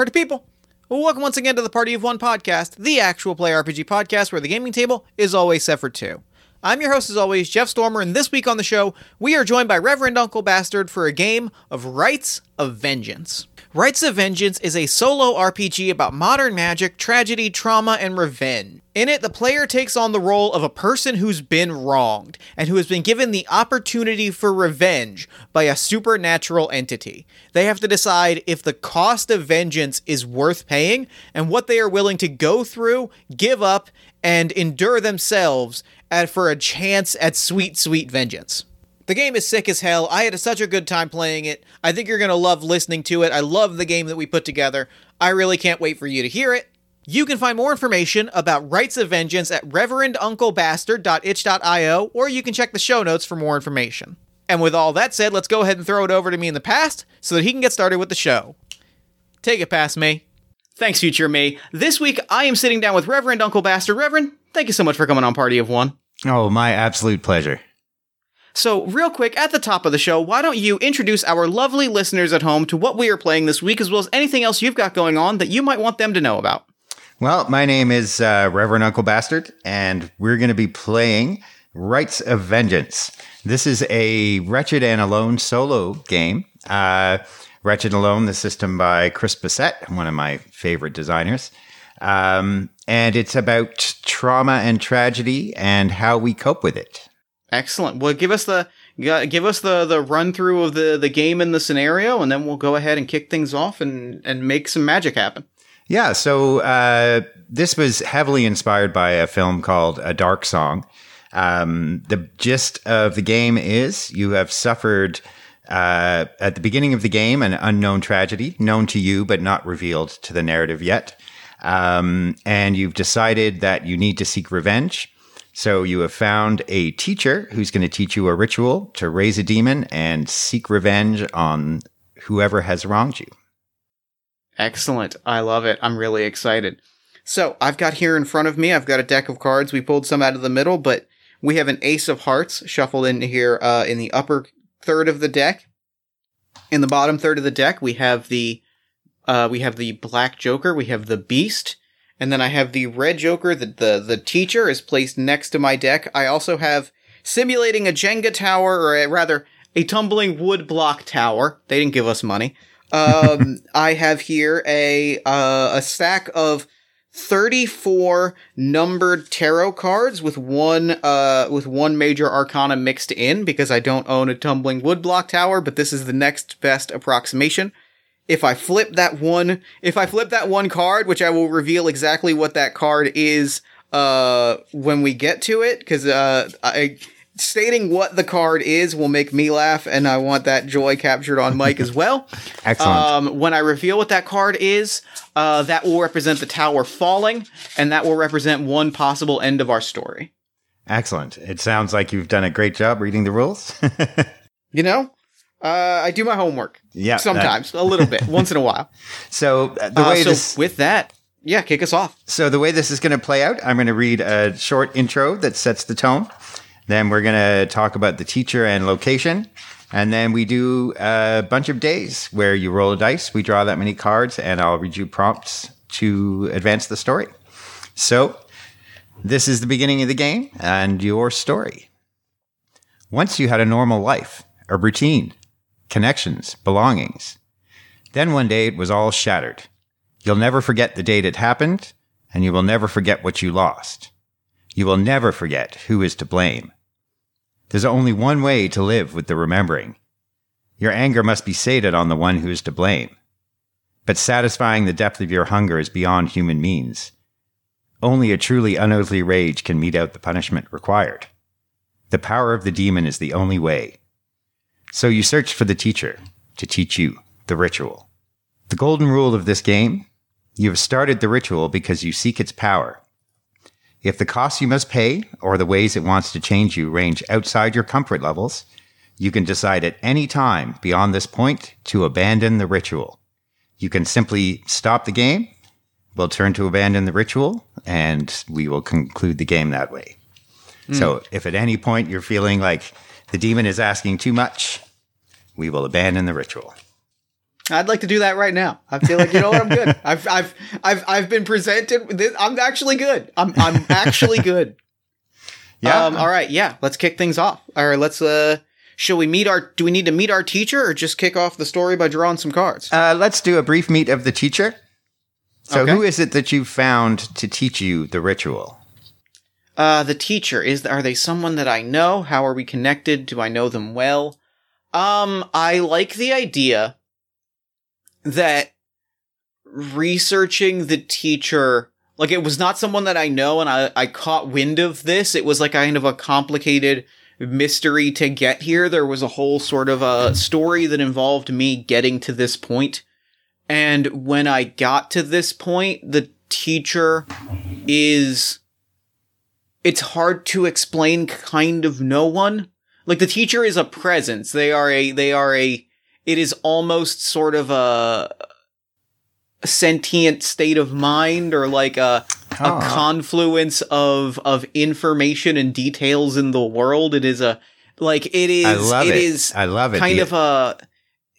party people. Welcome once again to the Party of One podcast, the actual play RPG podcast where the gaming table is always set for two. I'm your host, as always, Jeff Stormer, and this week on the show, we are joined by Reverend Uncle Bastard for a game of Rites of Vengeance. Rites of Vengeance is a solo RPG about modern magic, tragedy, trauma, and revenge. In it, the player takes on the role of a person who's been wronged and who has been given the opportunity for revenge by a supernatural entity. They have to decide if the cost of vengeance is worth paying and what they are willing to go through, give up, and endure themselves for a chance at sweet, sweet vengeance. The game is sick as hell. I had such a good time playing it. I think you're going to love listening to it. I love the game that we put together. I really can't wait for you to hear it. You can find more information about Rites of Vengeance at reverenduncle.bastard.itch.io, or you can check the show notes for more information. And with all that said, let's go ahead and throw it over to me in the past so that he can get started with the show. Take it past me. Thanks, future me. This week, I am sitting down with Reverend Uncle Bastard. Reverend, thank you so much for coming on Party of One. Oh, my absolute pleasure. So, real quick, at the top of the show, why don't you introduce our lovely listeners at home to what we are playing this week, as well as anything else you've got going on that you might want them to know about? Well, my name is uh, Reverend Uncle Bastard, and we're going to be playing Rites of Vengeance. This is a Wretched and Alone solo game. Uh, Wretched Alone, the system by Chris Bissette, one of my favorite designers. Um, and it's about trauma and tragedy and how we cope with it. Excellent. Well, give us the give us the the run through of the the game and the scenario, and then we'll go ahead and kick things off and and make some magic happen. Yeah. So uh, this was heavily inspired by a film called A Dark Song. Um, the gist of the game is you have suffered. Uh, at the beginning of the game, an unknown tragedy, known to you but not revealed to the narrative yet. Um, and you've decided that you need to seek revenge. So you have found a teacher who's going to teach you a ritual to raise a demon and seek revenge on whoever has wronged you. Excellent. I love it. I'm really excited. So I've got here in front of me, I've got a deck of cards. We pulled some out of the middle, but we have an ace of hearts shuffled into here uh, in the upper third of the deck. In the bottom third of the deck, we have the uh, we have the black joker, we have the beast, and then I have the red joker. The, the the teacher is placed next to my deck. I also have simulating a Jenga tower, or a, rather a tumbling wood block tower. They didn't give us money. Um, I have here a uh, a stack of 34 numbered tarot cards with one uh with one major arcana mixed in because I don't own a tumbling woodblock tower, but this is the next best approximation. If I flip that one, if I flip that one card, which I will reveal exactly what that card is uh when we get to it cuz uh I stating what the card is will make me laugh and I want that joy captured on mic as well. Excellent. Um, when I reveal what that card is, uh, that will represent the tower falling, and that will represent one possible end of our story. Excellent. It sounds like you've done a great job reading the rules. You know, uh, I do my homework. Yeah, sometimes a little bit, once in a while. so uh, the Uh, way so this with that, yeah, kick us off. So the way this is going to play out, I'm going to read a short intro that sets the tone. Then we're going to talk about the teacher and location. And then we do a bunch of days where you roll a dice, we draw that many cards, and I'll read you prompts to advance the story. So this is the beginning of the game and your story. Once you had a normal life, a routine, connections, belongings. Then one day it was all shattered. You'll never forget the date it happened, and you will never forget what you lost. You will never forget who is to blame. There's only one way to live with the remembering. Your anger must be sated on the one who is to blame. But satisfying the depth of your hunger is beyond human means. Only a truly unearthly rage can mete out the punishment required. The power of the demon is the only way. So you search for the teacher to teach you the ritual. The golden rule of this game you have started the ritual because you seek its power. If the costs you must pay or the ways it wants to change you range outside your comfort levels, you can decide at any time beyond this point to abandon the ritual. You can simply stop the game, we'll turn to abandon the ritual, and we will conclude the game that way. Hmm. So if at any point you're feeling like the demon is asking too much, we will abandon the ritual. I'd like to do that right now. I feel like you know what I'm good. I've I've I've I've been presented. With this. I'm actually good. I'm I'm actually good. Yeah. Um, all right. Yeah. Let's kick things off. All right. Let's. Uh, shall we meet our? Do we need to meet our teacher, or just kick off the story by drawing some cards? Uh, let's do a brief meet of the teacher. So, Okay. who is it that you found to teach you the ritual? Uh, the teacher is. Are they someone that I know? How are we connected? Do I know them well? Um, I like the idea that researching the teacher like it was not someone that I know and I, I caught wind of this. It was like kind of a complicated mystery to get here. There was a whole sort of a story that involved me getting to this point. And when I got to this point, the teacher is it's hard to explain kind of no one. Like the teacher is a presence. They are a they are a it is almost sort of a, a sentient state of mind or like a Oh. a confluence of of information and details in the world. It is a like it is I love it. it is I love it. kind The- of a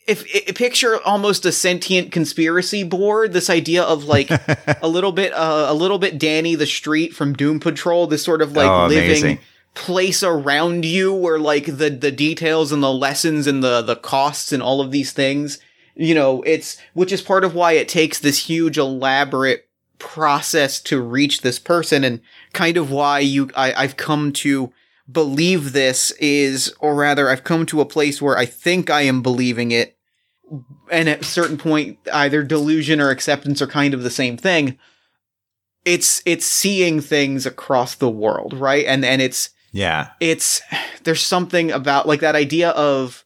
if, i picture almost a sentient conspiracy board this idea of like a little bit uh, a little bit Danny the street from Doom Patrol this sort of like Oh, living amazing. place around you where like the the details and the lessons and the the costs and all of these things you know it's which is part of why it takes this huge elaborate process to reach this person and kind of why you I, I've come to believe this is or rather I've come to a place where I think I am believing it and at a certain point either delusion or acceptance are kind of the same thing it's it's seeing things across the world right and and it's yeah. it's there's something about like that idea of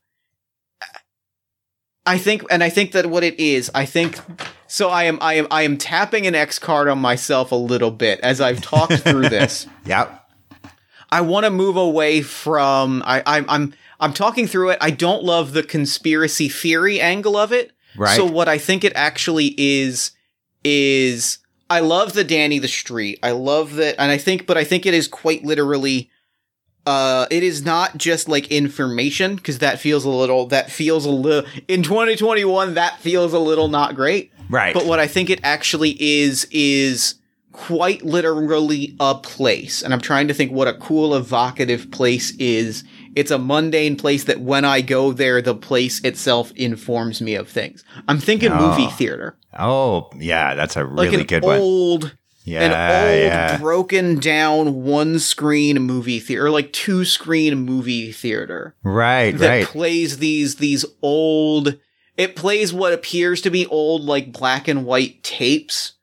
I think and I think that what it is, I think so I am I am I am tapping an X card on myself a little bit as I've talked through this. Yeah. I want to move away from I I'm I'm I'm talking through it. I don't love the conspiracy theory angle of it. Right. So what I think it actually is is I love the Danny the Street. I love that and I think but I think it is quite literally uh it is not just like information because that feels a little that feels a little in 2021 that feels a little not great. right. But what I think it actually is is quite literally a place. And I'm trying to think what a cool evocative place is. It's a mundane place that when I go there, the place itself informs me of things. I'm thinking Oh. movie theater. oh, yeah. That's a Like really an good one. old Yeah. an old yeah. broken down one screen movie theater or like two screen movie theater right. that Right. plays these these old it plays what appears to be old like black and white tapes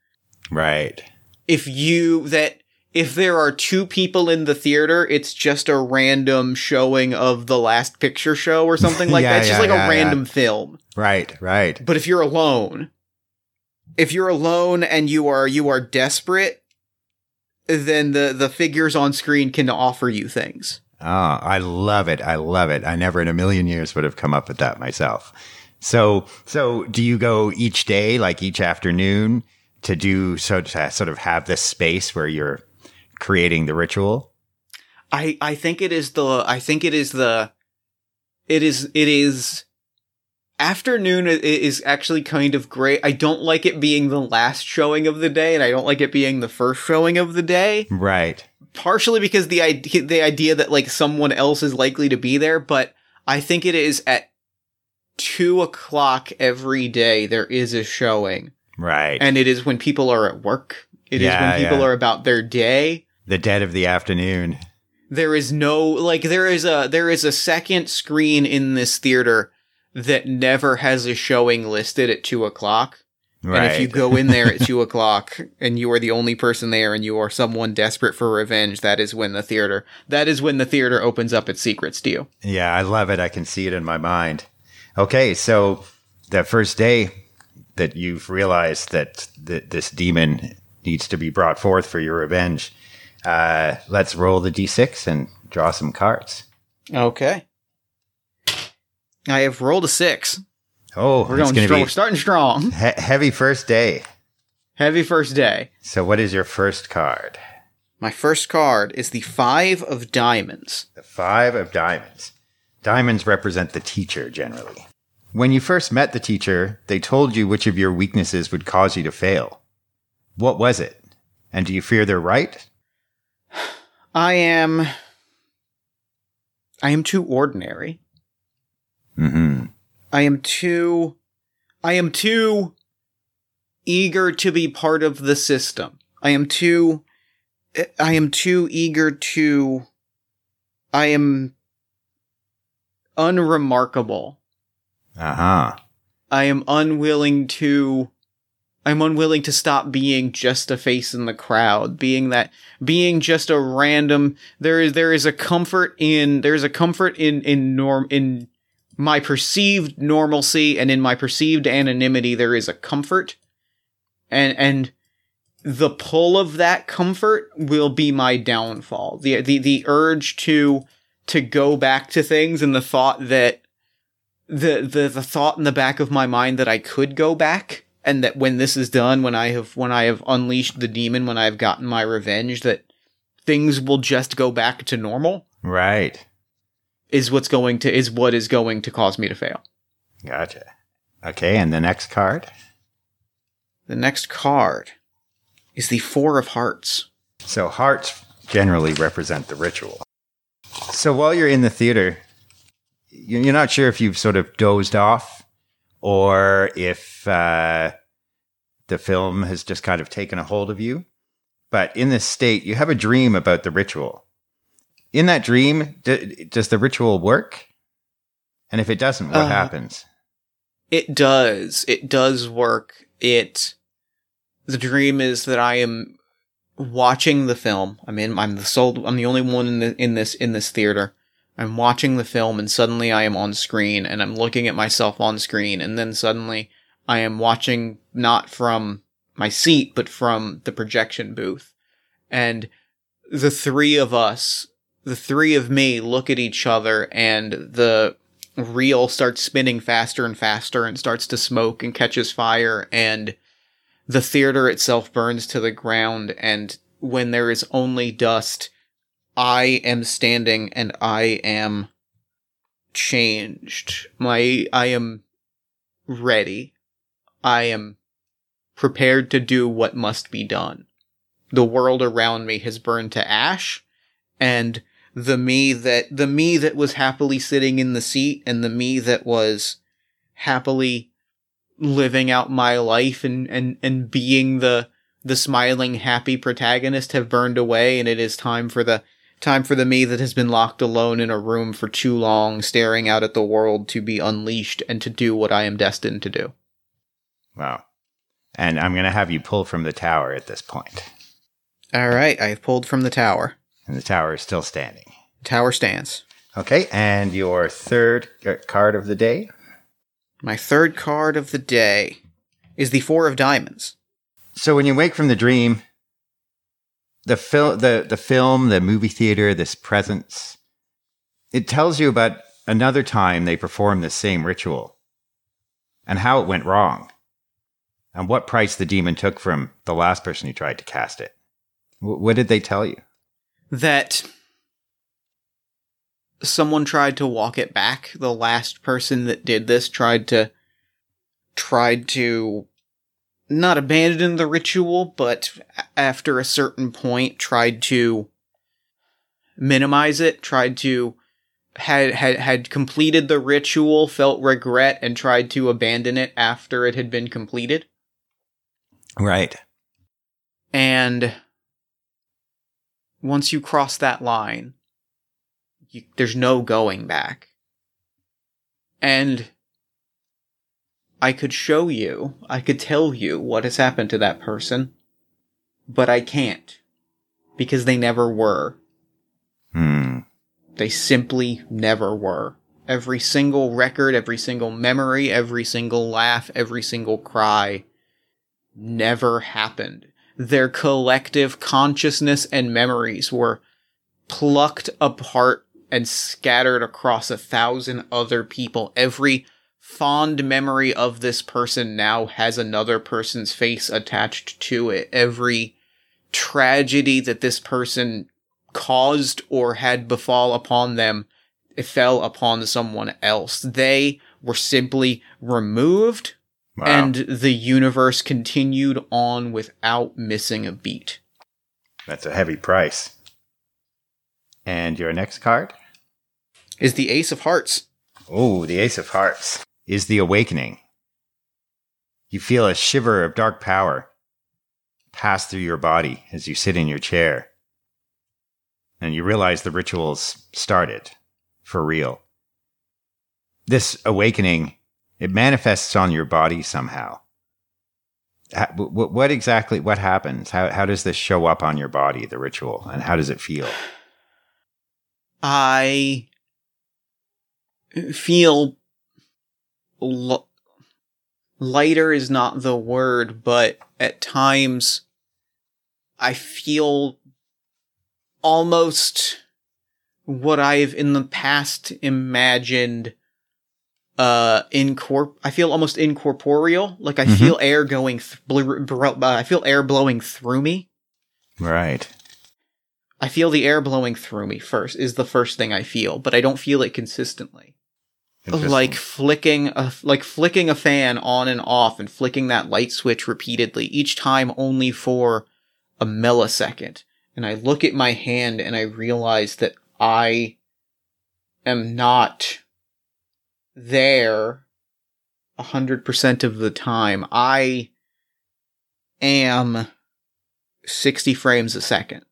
right. If you that if there are two people in the theater it's just a random showing of the last picture show or something like Yeah, that it's just yeah, like yeah, a random film Right. Right. but if you're alone if you're alone and you are you are desperate then the the figures on screen can offer you things Oh, I love it. I love it. I never in a million years would have come up with that myself. So, so do you go each day, like each afternoon to do, so to sort of have this space where you're creating the ritual? I I think it is the I think it is the it is it is afternoon is actually kind of great. I don't like it being the last showing of the day and I don't like it being the first showing of the day. Right. Partially because the idea the idea that like someone else is likely to be there, but I think it is at two o'clock every day there is a showing. Right. And it is when people are at work. It is Yeah, when people yeah. are about their day. the dead of the afternoon. there is no like there is a there is a second screen in this theater that never has a showing listed at two o'clock. Right. And if you go in there at two o'clock and you are the only person there and you are someone desperate for revenge, that is when the theater that is when the theater opens up its secrets to you. Yeah, I love it. I can see it in my mind. Okay, so the first day that you've realized that th- this demon needs to be brought forth for your revenge, uh, let's roll the d6 and draw some cards. Okay. I have rolled a six. Oh, We're going strong. to We're starting strong. he- heavy first day. Heavy first day. So, what is your first card? My first card is the five of diamonds. The five of diamonds. Diamonds represent the teacher generally. When you first met the teacher, they told you which of your weaknesses would cause you to fail. What was it? And do you fear they're right? I am. I am too ordinary. Mm-hmm. I am too. I am too eager to be part of the system. I am too. I am too eager to. I am unremarkable. Uh-huh. I am unwilling to I'm unwilling to stop being just a face in the crowd, being that being just a random there is there is a comfort in there's a comfort in in norm in my perceived normalcy and in my perceived anonymity there is a comfort and and the pull of that comfort will be my downfall. The the the urge to to go back to things and the thought that the the the thought in the back of my mind that I could go back and that when this is done when I have when I have unleashed the demon when I've gotten my revenge that things will just go back to normal Right. is what's going to is what is going to cause me to fail. Gotcha. Okay, and the next card? The next card is the 4 of hearts. So hearts generally represent the ritual. So while you're in the theater, you're not sure if you've sort of dozed off or if uh, the film has just kind of taken a hold of you. But in this state, you have a dream about the ritual. In that dream, d- does the ritual work? And if it doesn't, what Uh, happens? It does. It does work. It the dream is that I am watching the film. I'm in I'm the sole I'm the only one in the, in this in this theater. I'm watching the film and suddenly I am on screen and I'm looking at myself on screen and then suddenly I am watching not from my seat but from the projection booth. And the three of us, the three of me look at each other and the reel starts spinning faster and faster and starts to smoke and catches fire and the theater itself burns to the ground and when there is only dust i am standing and i am changed. My i am ready. I am prepared to do what must be done. The world around me has burned to ash and the me that the me that was happily sitting in the seat and the me that was happily living out my life and and and being the the smiling happy protagonist have burned away and it is time for the time for the me that has been locked alone in a room for too long staring out at the world to be unleashed and to do what I am destined to do. Wow. And I'm going to have you pull from the tower at this point. All right, I have pulled from the tower. And the tower is still standing. Tower stands. Okay, and your third uh, card of the day? My third card of the day is the 4 of diamonds. So when you wake from the dream, the film, the the film, the movie theater, this presence, it tells you about another time they performed the same ritual, and how it went wrong, and what price the demon took from the last person who tried to cast it. Wh- what did they tell you? that someone tried to walk it back. The last person that did this tried to tried to not abandoned the ritual, but after a certain point tried to minimize it, tried to had had had completed the ritual, felt regret and tried to abandon it after it had been completed. Right. And once you cross that line, you, there's no going back. And I could show you, I could tell you what has happened to that person, but I can't. Because they never were. Hmm. They simply never were. Every single record, every single memory, every single laugh, every single cry never happened. Their collective consciousness and memories were plucked apart and scattered across a thousand other people. Every fond memory of this person now has another person's face attached to it. Every tragedy that this person caused or had befall upon them it fell upon someone else. They were simply removed Wow. and the universe continued on without missing a beat. That's a heavy price. And your next card? Is the Ace of Hearts. Oh, the Ace of Hearts is the awakening. You feel a shiver of dark power pass through your body as you sit in your chair. And you realize the rituals started for real. This awakening, it manifests on your body somehow. Ha- wh- wh- What exactly, what happens? How, how does this show up on your body, the ritual, and how does it feel? I feel l- lighter is not the word, but at times I feel almost what I've in the past imagined uh incorp I feel almost incorporeal like I Mhm. feel air going th- bl- br- uh, I feel air blowing through me Right. I feel the air blowing through me first is the first thing I feel, but I don't feel it consistently. Like flicking a like flicking a fan on and off and flicking that light switch repeatedly, each time only for a millisecond. And I look at my hand and I realize that I am not there a hundred percent of the time. I am sixty frames a second.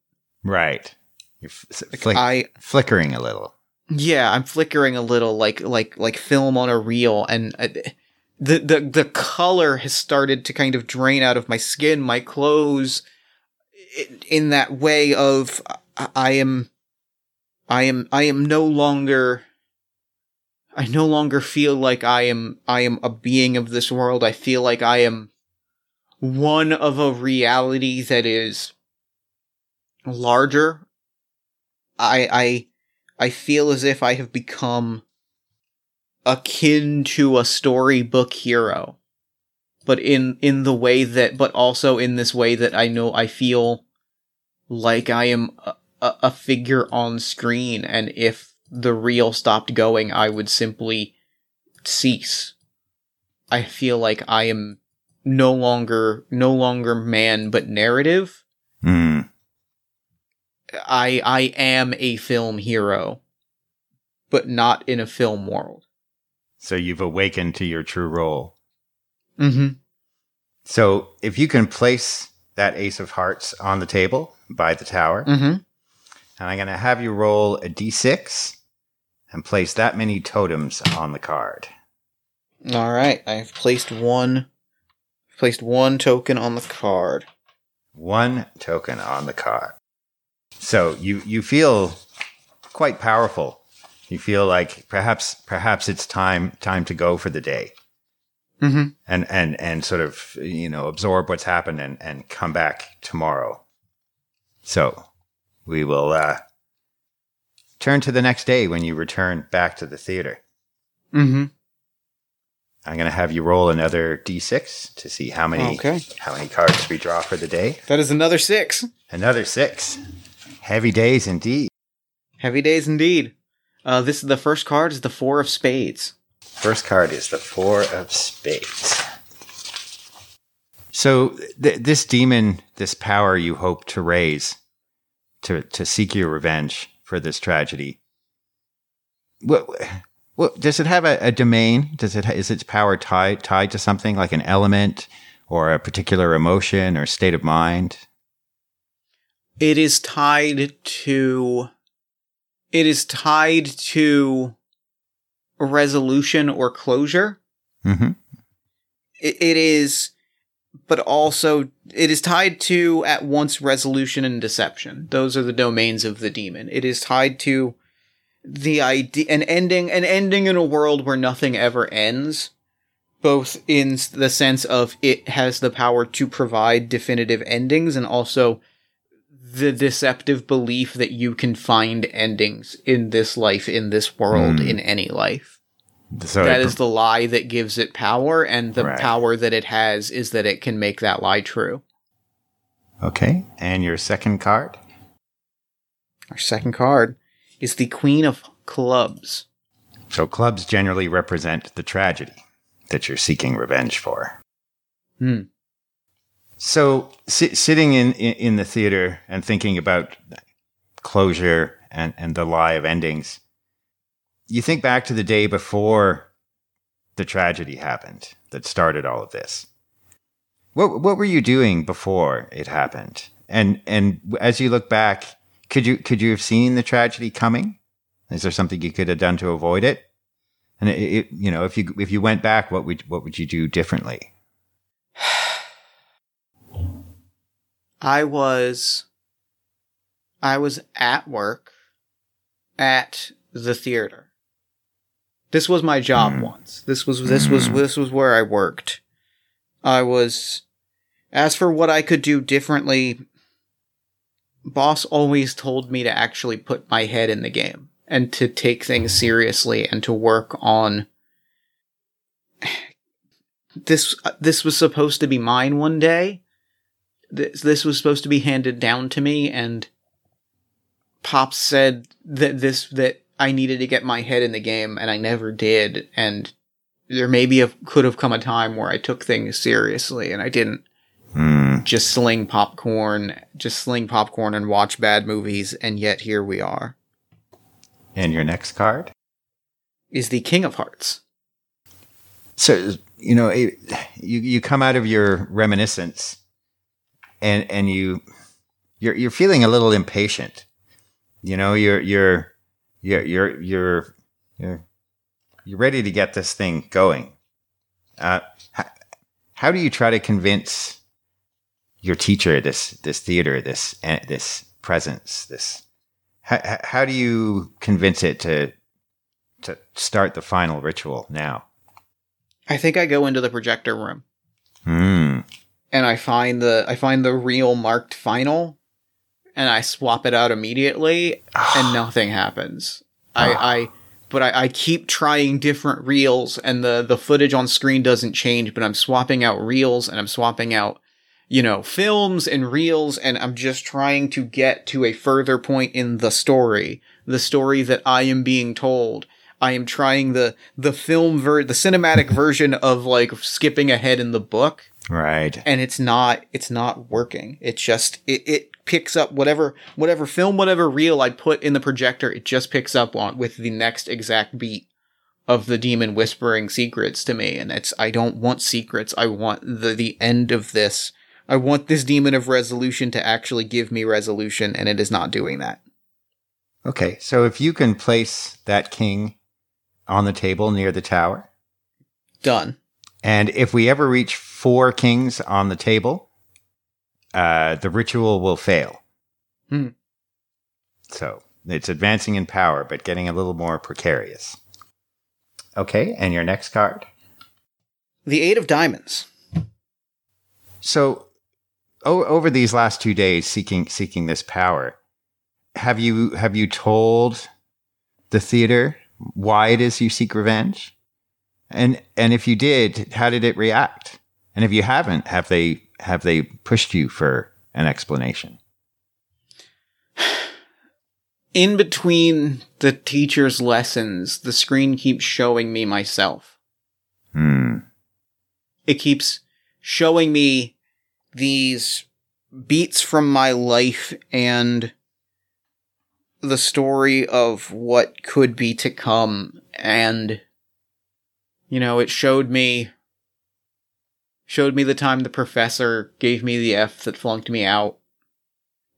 Right. You're f- Like flick- I flickering a little. Yeah, I'm flickering a little like like like film on a reel and uh, the the the color has started to kind of drain out of my skin, my clothes in that way of I- I am I am I am no longer I no longer feel like I am I am a being of this world. I feel like I am one of a reality that is larger. I I I feel as if I have become akin to a storybook hero. But in in the way that but also in this way that I know I feel like I am a, a, figure on screen and if the reel stopped going I would simply cease. I feel like I am no longer no longer man but narrative. I I am a film hero, but not in a film world. So you've awakened to your true role. Mm-hmm. So if you can place that ace of hearts on the table by the tower, Mm-hmm. and I'm going to have you roll a d6 and place that many totems on the card. All right, I've placed one, placed one token on the card. One token on the card. So you you feel quite powerful. You feel like perhaps perhaps it's time time to go for the day. Mm-hmm. and and and sort of you know absorb what's happened and and come back tomorrow so we will uh turn to the next day when you return back to the theater Mm-hmm. i'm going to have you roll another d6 to see how many Okay. how many cards we draw for the day That is another six. another six heavy days indeed Heavy days indeed. Uh, this is the first card is the four of spades. First card is the Four of Spades. So th- this demon, this power you hope to raise to to seek your revenge for this tragedy. What, what does it have a, a domain? Does it ha- is its power tied tied to something like an element or a particular emotion or state of mind? It is tied to. It is tied to resolution or closure. Mm-hmm. it, it is but also it is tied to at once resolution and deception those are the domains of the demon it is tied to the idea an ending an ending in a world where nothing ever ends both in the sense of it has the power to provide definitive endings and also the deceptive belief that you can find endings in this life in this world Hmm. in any life So that is the lie that gives it power, and the Right. power that it has is that it can make that lie true. okay. And your second card. Our second card is the Queen of Clubs. So clubs generally represent the tragedy that you're seeking revenge for. Hmm. So si- sitting in, in, in the theater and thinking about closure and, and the lie of endings, you think back to the day before the tragedy happened that started all of this. What what were you doing before it happened? And and as you look back, could you could you have seen the tragedy coming? Is there something you could have done to avoid it? And it, it, you know, if you if you went back, what would what would you do differently? I was I was at work at the theater. This was my job Mm. once. This was this was Mm. this was where I worked. I was as for what I could do differently, boss always told me to actually put my head in the game and to take things seriously and to work on this this was supposed to be mine one day this this was supposed to be handed down to me and pops said that this that i needed to get my head in the game and i never did and there maybe have, could have come a time where i took things seriously and i didn't Hmm. just sling popcorn just sling popcorn and watch bad movies and yet here we are And your next card? is the king of hearts So you know, it, you you come out of your reminiscence, and and you you're you're feeling a little impatient. You know, you're you're you're you're you're you're, you're ready to get this thing going. Uh, how, how do you try to convince your teacher this this theater this eh, this presence this how, how do you convince it to to start the final ritual now? i think i go into the projector room Hmm. And I find the I find the reel marked final, and I swap it out immediately, and nothing happens. I, ah. I but I, I keep trying different reels, and the the footage on screen doesn't change. But I'm swapping out reels, and I'm swapping out you know films and reels, and I'm just trying to get to a further point in the story, the story that I am being told. I am trying the the film ver the cinematic version of like skipping ahead in the book. Right. and it's not it's not working. It just it, it picks up whatever whatever film whatever reel i put in the projector it just picks up on with the next exact beat of the demon whispering secrets to me. And it's i don't want secrets. I want the the end of this. I want this demon of resolution to actually give me resolution and it is not doing that. Okay. So if you can place that king on the table near the tower, done and if we ever reach four kings on the table, uh, the ritual will fail. Hmm. So it's advancing in power, but getting a little more precarious. Okay. And your next card. the eight of diamonds So o- over these last two days, seeking seeking this power, have you have you told the theater why it is you seek revenge? And and if you did, how did it react? And if you haven't, have they have they pushed you for an explanation? in between the teacher's lessons the screen keeps showing me myself Hmm. it keeps showing me these beats from my life and the story of what could be to come. And you know it showed me showed me the time the professor gave me the f that flunked me out.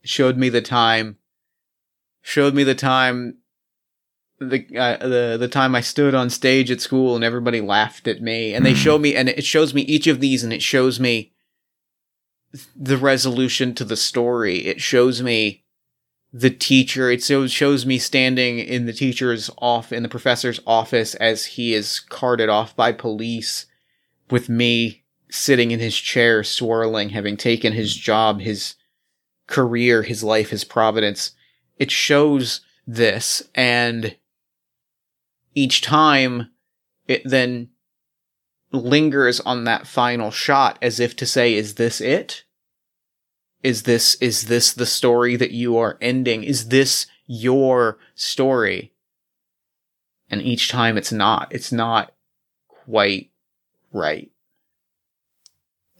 It showed me the time showed me the time the uh, the the time I stood on stage at school and everybody laughed at me. And they Hmm. show me and it shows me each of these and it shows me the resolution to the story. It shows me the teacher. It shows me standing in the teacher's off in the professor's office as he is carted off by police with me sitting in his chair swirling having taken his job his career his life his providence. It shows this and each time it then lingers on that final shot as if to say is this it is this is this the story that you are ending is this your story And each time it's not. It's not quite right.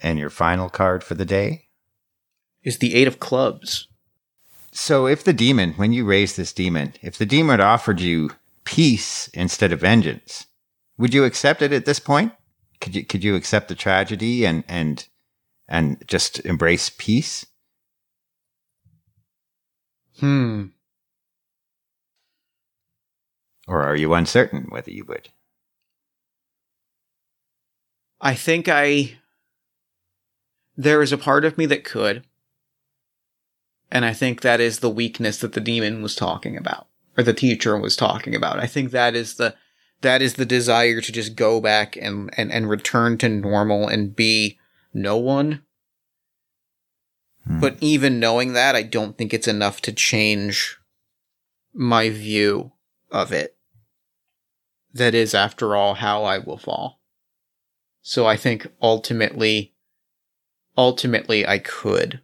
And your final card for the day? Is the Eight of Clubs. So if the demon, when you raise this demon, if the demon had offered you peace instead of vengeance, would you accept it at this point? Could you could you accept the tragedy and and and just embrace peace? Hmm. Or are you uncertain whether you would? I think I. There is a part of me that could. And I think that is the weakness that the demon was talking about, or the teacher was talking about. I think that is the that is the desire to just go back and, and, and return to normal and be no one. Hmm. But even knowing that, I don't think it's enough to change my view of it. That is, after all, how I will fall. So I think ultimately, ultimately, I could.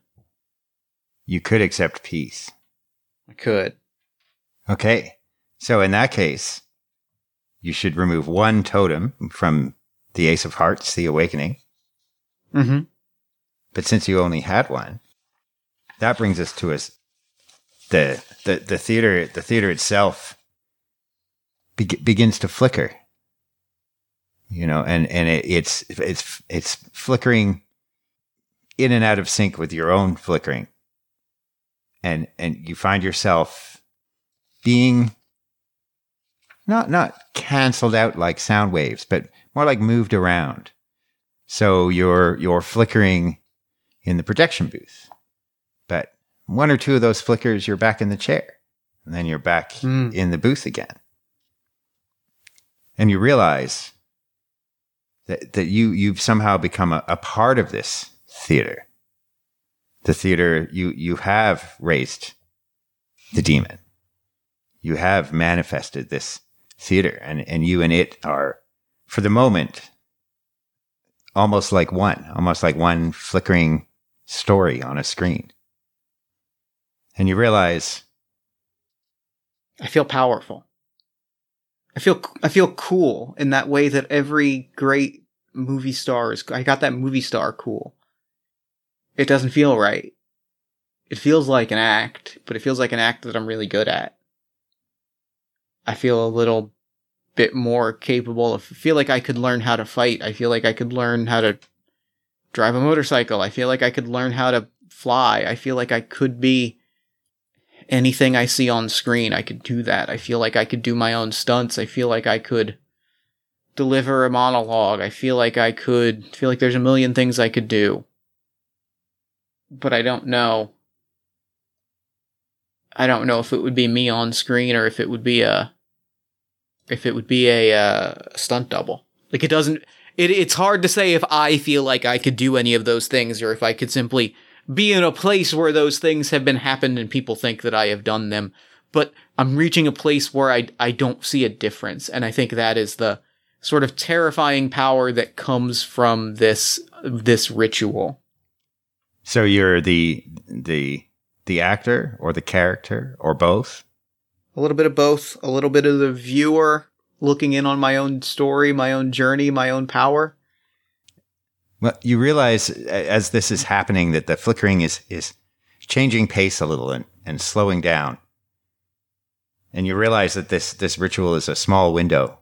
You could accept peace. I could. Okay. So in that case, you should remove one totem from the Ace of Hearts, the Awakening. Mm-hmm. But since you only had one, that brings us to us the the the theater the theater itself be- begins to flicker. You know, and and it, it's it's it's flickering in and out of sync with your own flickering, and and you find yourself being not not canceled out like sound waves, but more like moved around. So you're you're flickering in the projection booth, one or two of those flickers, you're back in the chair, and then you're back Mm. in the booth again, and you realize that that you you've somehow become a, a part of this theater. The theater you you have raised the demon. You have manifested this theater and, and you and it are for the moment almost like one almost like one flickering story on a screen and you realize I feel powerful. I feel I feel cool in that way that every great movie star is. I got that movie star cool. It doesn't feel right. It feels like an act, but it feels like an act that I'm really good at. I feel a little bit more capable of. I feel like I could learn how to fight. I feel like I could learn how to drive a motorcycle. I feel like I could learn how to fly. I feel like I could be anything I see on screen, I could do that. I feel like I could do my own stunts. I feel like I could deliver a monologue. I feel like I could feel like there's a million things I could do. But I don't know. I don't know if it would be me on screen or if it would be a if it would be a uh, stunt double. Like it doesn't it it's hard to say if I feel like I could do any of those things or if I could simply be in a place where those things have been happened and people think that I have done them. But I'm reaching a place where I I don't see a difference, and I think that is the sort of terrifying power that comes from this this ritual. so you're the the the actor or the character or both A little bit of both, a little bit of the viewer looking in on my own story, my own journey, my own power. Well, you realize as this is happening that the flickering is is changing pace a little and, and slowing down. And you realize that this this ritual is a small window.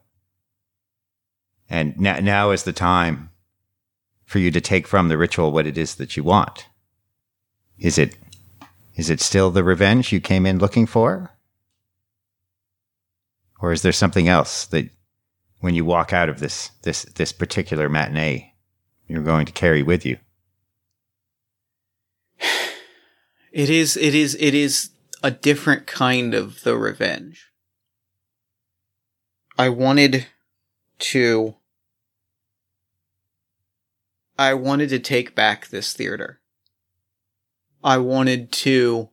And now, now is the time for you to take from the ritual what it is that you want. Is it is it still the revenge you came in looking for? Or is there something else that when you walk out of this this this particular matinee you're going to carry with you. It is it is it is a different kind of the revenge. I wanted to I wanted to take back this theater. I wanted to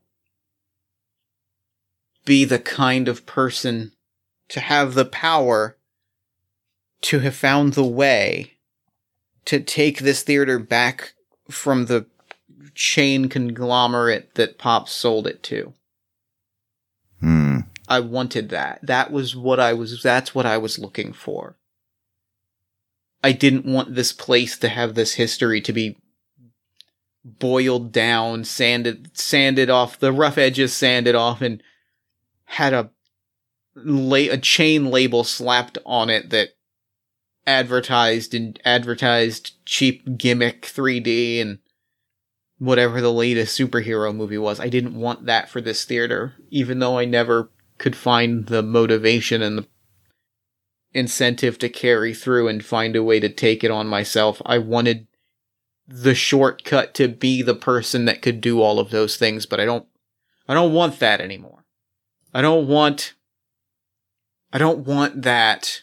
be the kind of person to have the power to have found the way to take this theater back from the chain conglomerate that Pop sold it to. Hmm. I wanted that. That was what I was, that's what I was looking for. I didn't want this place to have this history to be boiled down, sanded, sanded off, the rough edges sanded off, and had a la- a chain label slapped on it that advertised and advertised cheap gimmick 3D and whatever the latest superhero movie was. I didn't want that for this theater, even though I never could find the motivation and the incentive to carry through and find a way to take it on myself. I wanted the shortcut to be the person that could do all of those things, but I don't I don't want that anymore. I don't want I don't want that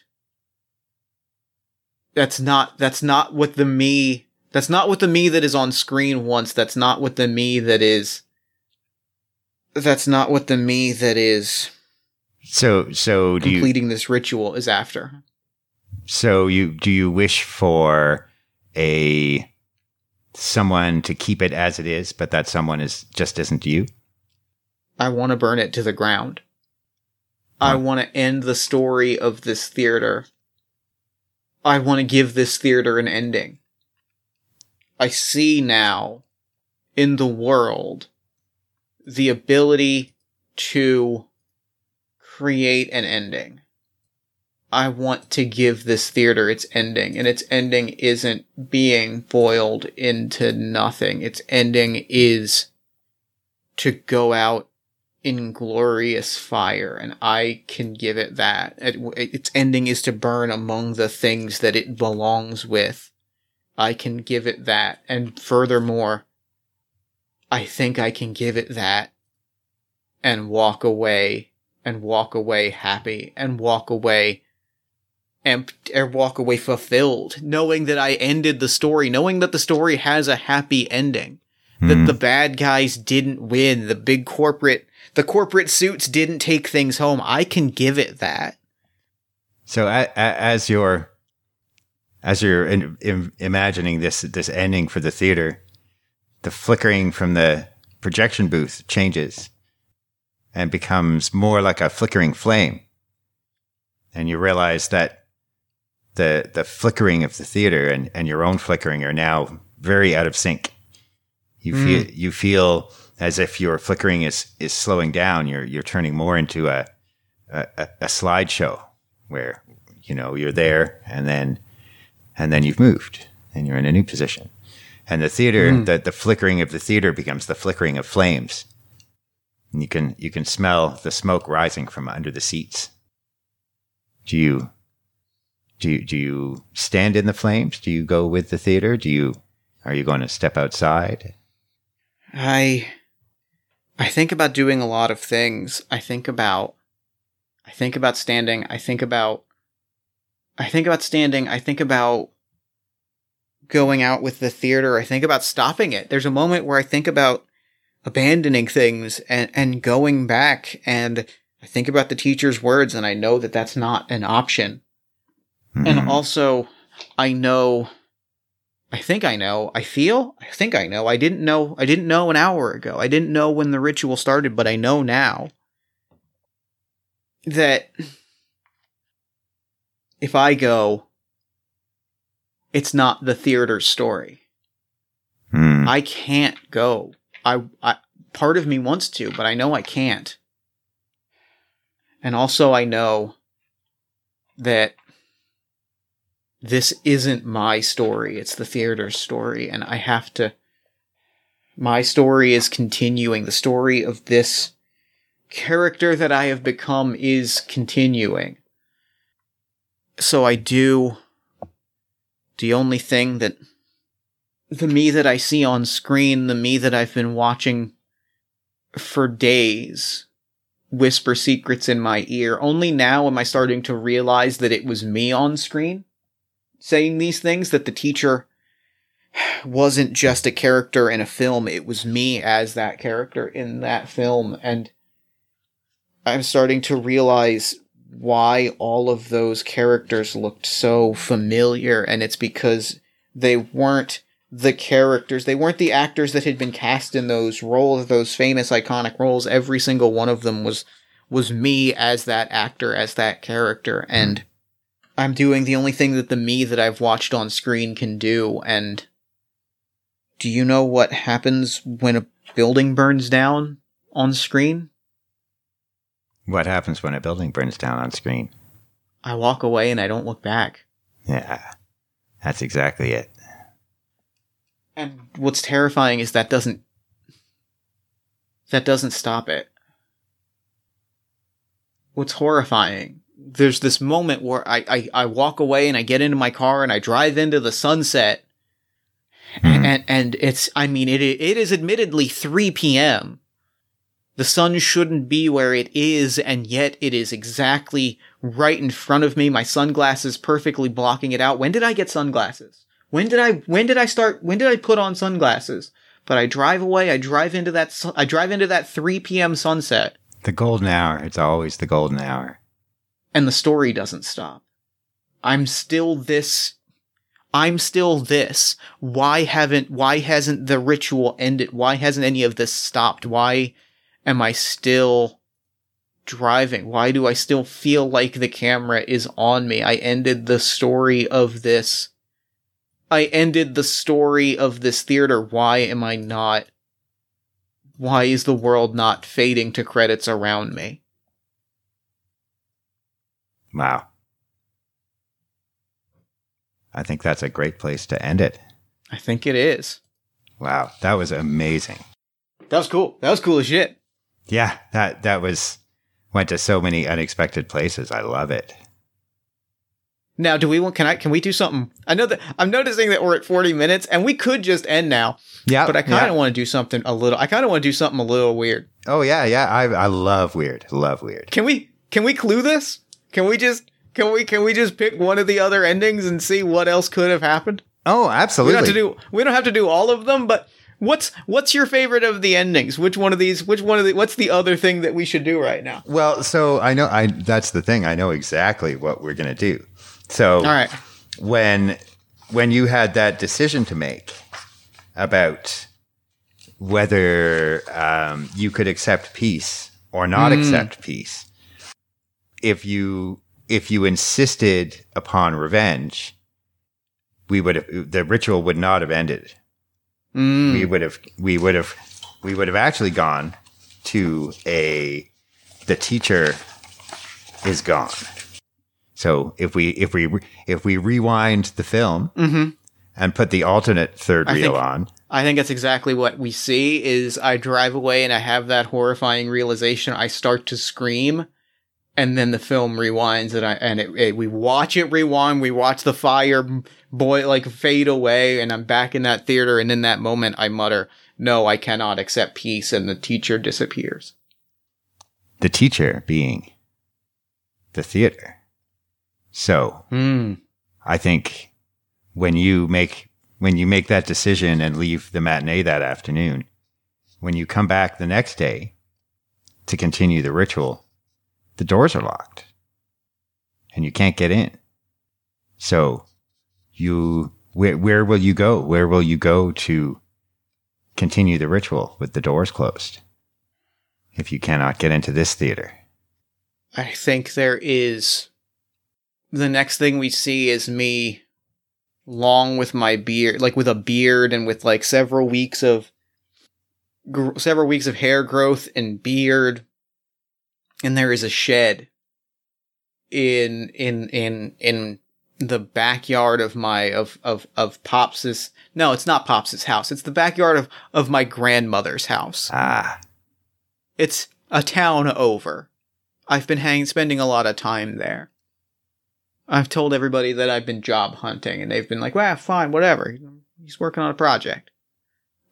that's not that's not what the me that's not what the me that is on screen wants. That's not what the me that is that's not what the me that is So so do you completing this ritual is after. so you do you wish for a someone to keep it as it is, but that someone is just isn't you? I want to burn it to the ground. I want to end the story of this theater. I want to give this theater an ending. I see now in the world the ability to create an ending. I want to give this theater its ending, and its ending isn't being boiled into nothing. Its ending is to go out in glorious fire, and I can give it that. It, its ending is to burn among the things that it belongs with. I can give it that, and furthermore, I think I can give it that and walk away and walk away happy and walk away empty or walk away fulfilled, knowing that I ended the story, knowing that the story has a happy ending that Hmm. the bad guys didn't win, the big corporate the corporate suits didn't take things home. I can give it that. So as you're as you're in, im imagining this this ending for the theater, the flickering from the projection booth changes and becomes more like a flickering flame, and you realize that the the flickering of the theater and, and your own flickering are now very out of sync. You Mm. feel you feel as if your flickering is is slowing down. You're you're turning more into a a, a a slideshow where you know you're there and then and then you've moved and you're in a new position. And the theater Mm. the, the flickering of the theater becomes the flickering of flames. And you can you can smell the smoke rising from under the seats. Do you do you, do you stand in the flames? Do you go with the theater? Do you are you going to step outside? I I think about doing a lot of things. I think about I think about standing. I think about I think about standing. I think about going out with the theater. I think about stopping it. There's a moment where I think about abandoning things and and going back and I think about the teacher's words and I know that that's not an option. Mhm. And also, I know, I think I know, I feel, I think I know. I didn't know, I didn't know an hour ago. I didn't know when the ritual started, but I know now that if I go, it's not the theater's story. Hmm. I can't go. I, I, part of me wants to, but I know I can't. And also, I know that this isn't my story. It's the theater's story, and I have to. My story is continuing. The story of this character that I have become is continuing. So I do. The only thing that. The me that I see on screen, the me that I've been watching for days, whisper secrets in my ear. Only now am I starting to realize that it was me on screen saying these things, that the teacher wasn't just a character in a film, it was me as that character in that film. And I'm starting to realize why all of those characters looked so familiar, and it's because they weren't the characters. They weren't the actors that had been cast in those roles, those famous iconic roles. Every single one of them was was me as that actor, as that character, and I'm doing the only thing that the me that I've watched on screen can do. And do you know what happens when a building burns down on screen? What happens when a building burns down on screen? I walk away and I don't look back. Yeah, that's exactly it. And what's terrifying is that doesn't that doesn't stop it. What's horrifying, there's this moment where I, I, I walk away and I get into my car and I drive into the sunset Mhm. and and it's I mean it it is admittedly 3 p.m. The sun shouldn't be where it is and yet it is exactly right in front of me. My sunglasses perfectly blocking it out. When did I get sunglasses? When did I when did I start when did I put on sunglasses? But I drive away, I drive into that I drive into that 3 p.m. sunset The golden hour. It's always the golden hour. And the story doesn't stop. I'm still this. I'm still this. Why haven't, why hasn't the ritual ended? Why hasn't any of this stopped? Why am I still driving? Why do I still feel like the camera is on me? I ended the story of this. I ended the story of this theater. Why am I not? Why is the world not fading to credits around me? Wow. I think that's a great place to end it. I think it is. Wow, that was amazing. That was cool. That was cool as shit. Yeah, that that was went to so many unexpected places. I love it. Now, do we want? Can I? Can we do something? I know that I'm noticing that we're at 40 minutes, and we could just end now. Yeah, But I kind of yeah. want to do something a little. I kind of want to do something a little weird. Oh yeah, yeah. I I love weird. Love weird. Can we? Can we clue this? Can we just? Can we? Can we just pick one of the other endings and see what else could have happened? Oh, absolutely. We don't have to do. We don't have to do all of them, but. What's what's your favorite of the endings? Which one of these? Which one of the? What's the other thing that we should do right now? well, so I know I that's the thing. I know exactly what we're gonna do. So All right. when when you had that decision to make about whether um, you could accept peace or not accept peace, if you if you insisted upon revenge, we would have the ritual would not have ended. Mm. We would have we would have we would have actually gone to a the teacher is gone. So if we if we if we rewind the film Mhm. and put the alternate third I reel think- on, I think that's exactly what we see is I drive away and I have that horrifying realization. I start to scream and then the film rewinds and I, and it, it- we watch it rewind. We watch the fire boy like fade away and I'm back in that theater. And in that moment I mutter, no, I cannot accept peace. And the teacher disappears. the teacher being the theater. So Hmm. I think when you make when you make that decision and leave the matinee that afternoon, when you come back the next day to continue the ritual, the doors are locked and you can't get in. So you where where will you go? Where will you go to continue the ritual with the doors closed? If you cannot get into this theater. I think there is. The next thing we see is me long with my beard, like with a beard and with like several weeks of gr- several weeks of hair growth and beard. And there is a shed in in in in the backyard of my of of of Pops's. No, it's not Pops's house. It's the backyard of of my grandmother's house. Ah, It's a town over. I've been hanging, spending a lot of time there. I've told everybody that I've been job hunting, and they've been like, "Well, fine, whatever. He's working on a project."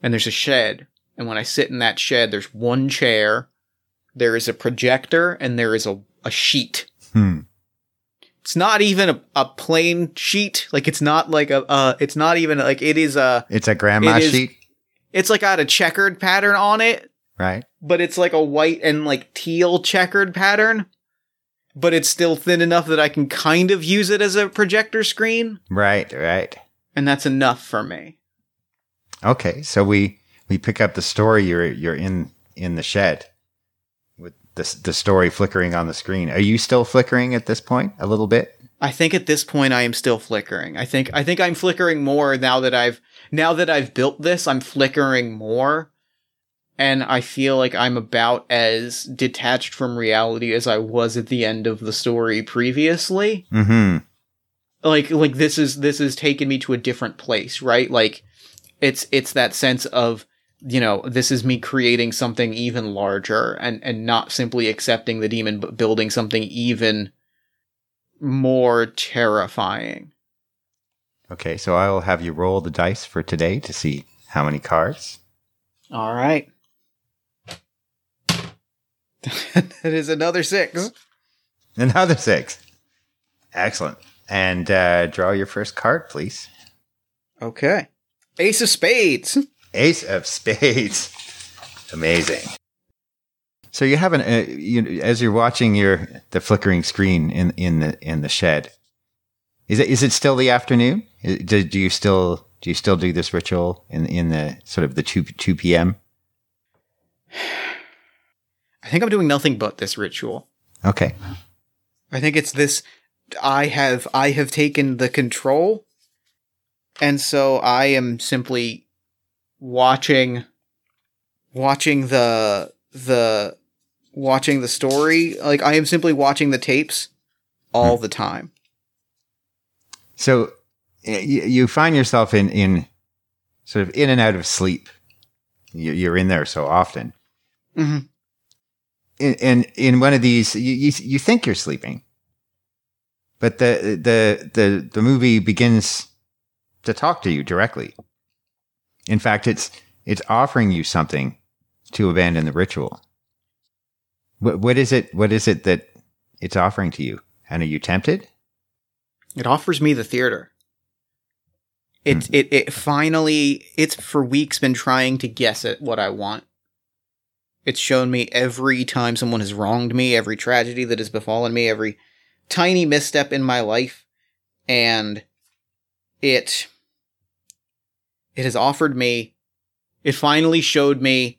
And there's a shed, and when I sit in that shed, there's one chair, there is a projector, and there is a, a sheet. hmm. It's not even a, a plain sheet. Like it's not like a. Uh, it's not even like it is a. It's a grandma It is- sheet, It's like got a checkered pattern on it, right? but it's like a white and like teal checkered pattern. But it's still thin enough that I can kind of use it as a projector screen, Right, right. and that's enough for me. Okay, so we we pick up the story. You're you're in in the shed the the story flickering on the screen. Are you still flickering at this point a little bit? I think at this point I am still flickering. I think I think I'm flickering more now that I've now that I've built this, I'm flickering more. And I feel like I'm about as detached from reality as I was at the end of the story previously. Mm-hmm. Like like this is this has taken me to a different place, right? Like it's it's that sense of you know this is me creating something even larger and and not simply accepting the demon but building something even more terrifying Okay, so I will have you roll the dice for today to see how many cards. all right that is another six Another six. Excellent. And uh, draw your first card, please. okay ace of spades Ace of Spades. Amazing. So you haven't, uh, you as you're watching your the flickering screen in in the in the shed. Is it is it still the afternoon? I- Do, do you still do you still do this ritual in in the sort of the two two p.m. i think i'm doing nothing but this ritual Okay. I think it's this I have I have taken the control and so I am simply watching watching the the watching the story like I am simply watching the tapes all the time. So you, find yourself in in sort of in and out of sleep. You, you're in there so often. Mhm. in, in in one of these you, you you think you're sleeping but the the the the movie begins to talk to you directly in fact it's it's offering you something to abandon the ritual. What what is it what is it that it's offering to you? And are you tempted? It offers me the theater. It hmm. it it finally it's for weeks been trying to guess at what I want. It's shown me every time someone has wronged me, every tragedy that has befallen me, every tiny misstep in my life, and it it has offered me it finally showed me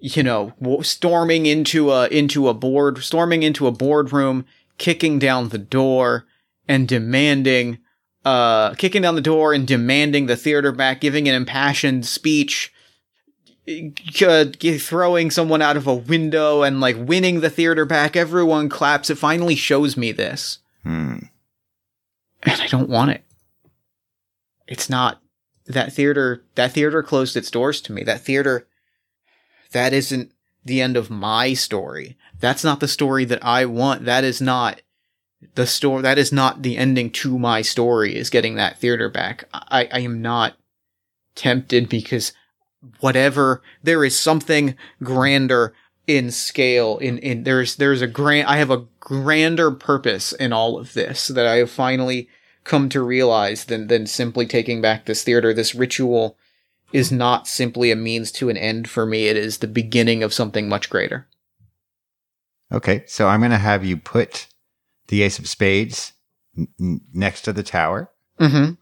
you know storming into a into a board storming into a boardroom kicking down the door and demanding uh kicking down the door and demanding the theater back giving an impassioned speech uh, throwing someone out of a window and like winning the theater back. Everyone claps. It finally shows me this. Hmm. and i don't want it. It's not that theater that theater closed its doors to me. That theater that isn't the end of my story. That's not the story that i want. That is not the story that is not the ending to my story is getting that theater back. I i am not tempted because whatever there is something grander in scale in in there's there's a grand i have a grander purpose in all of this that i have finally come to realize than than simply taking back this theater this ritual is not simply a means to an end for me it is the beginning of something much greater okay so i'm going to have you put the ace of spades n- next to the tower mm-hmm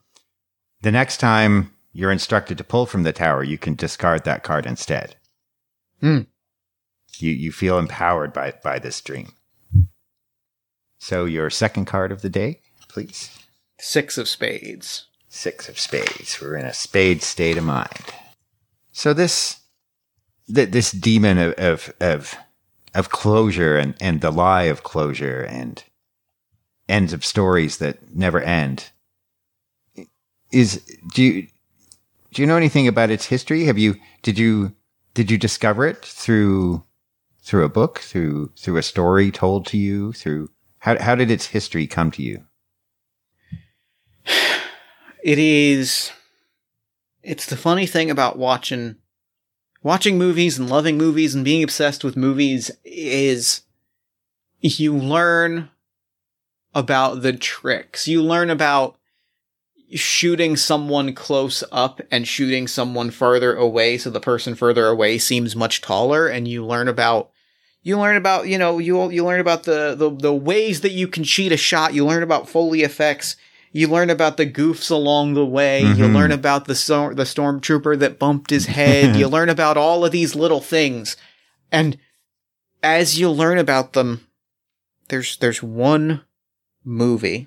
The next time you're instructed to pull from the tower, you can discard that card instead. Hmm. You you feel empowered by by this dream. So your second card of the day, please. Six of spades Six of spades. We're in a spade state of mind. So this th- this demon of of of, of closure and, and the lie of closure and ends of stories that never end is do you do you know anything about its history? Have you did you did you discover it through through a book, through through a story told to you, through how how did its history come to you? it is it's the funny thing about watching watching movies and loving movies and being obsessed with movies is you learn about the tricks. You learn about shooting someone close up and shooting someone further away so the person further away seems much taller. And you learn about you learn about you know you you learn about the, the the ways that you can cheat a shot. You learn about foley effects you learn about the goofs along the way you Mhm. learn about the stor- the stormtrooper that bumped his head you learn about all of these little things and as you learn about them, there's there's one movie.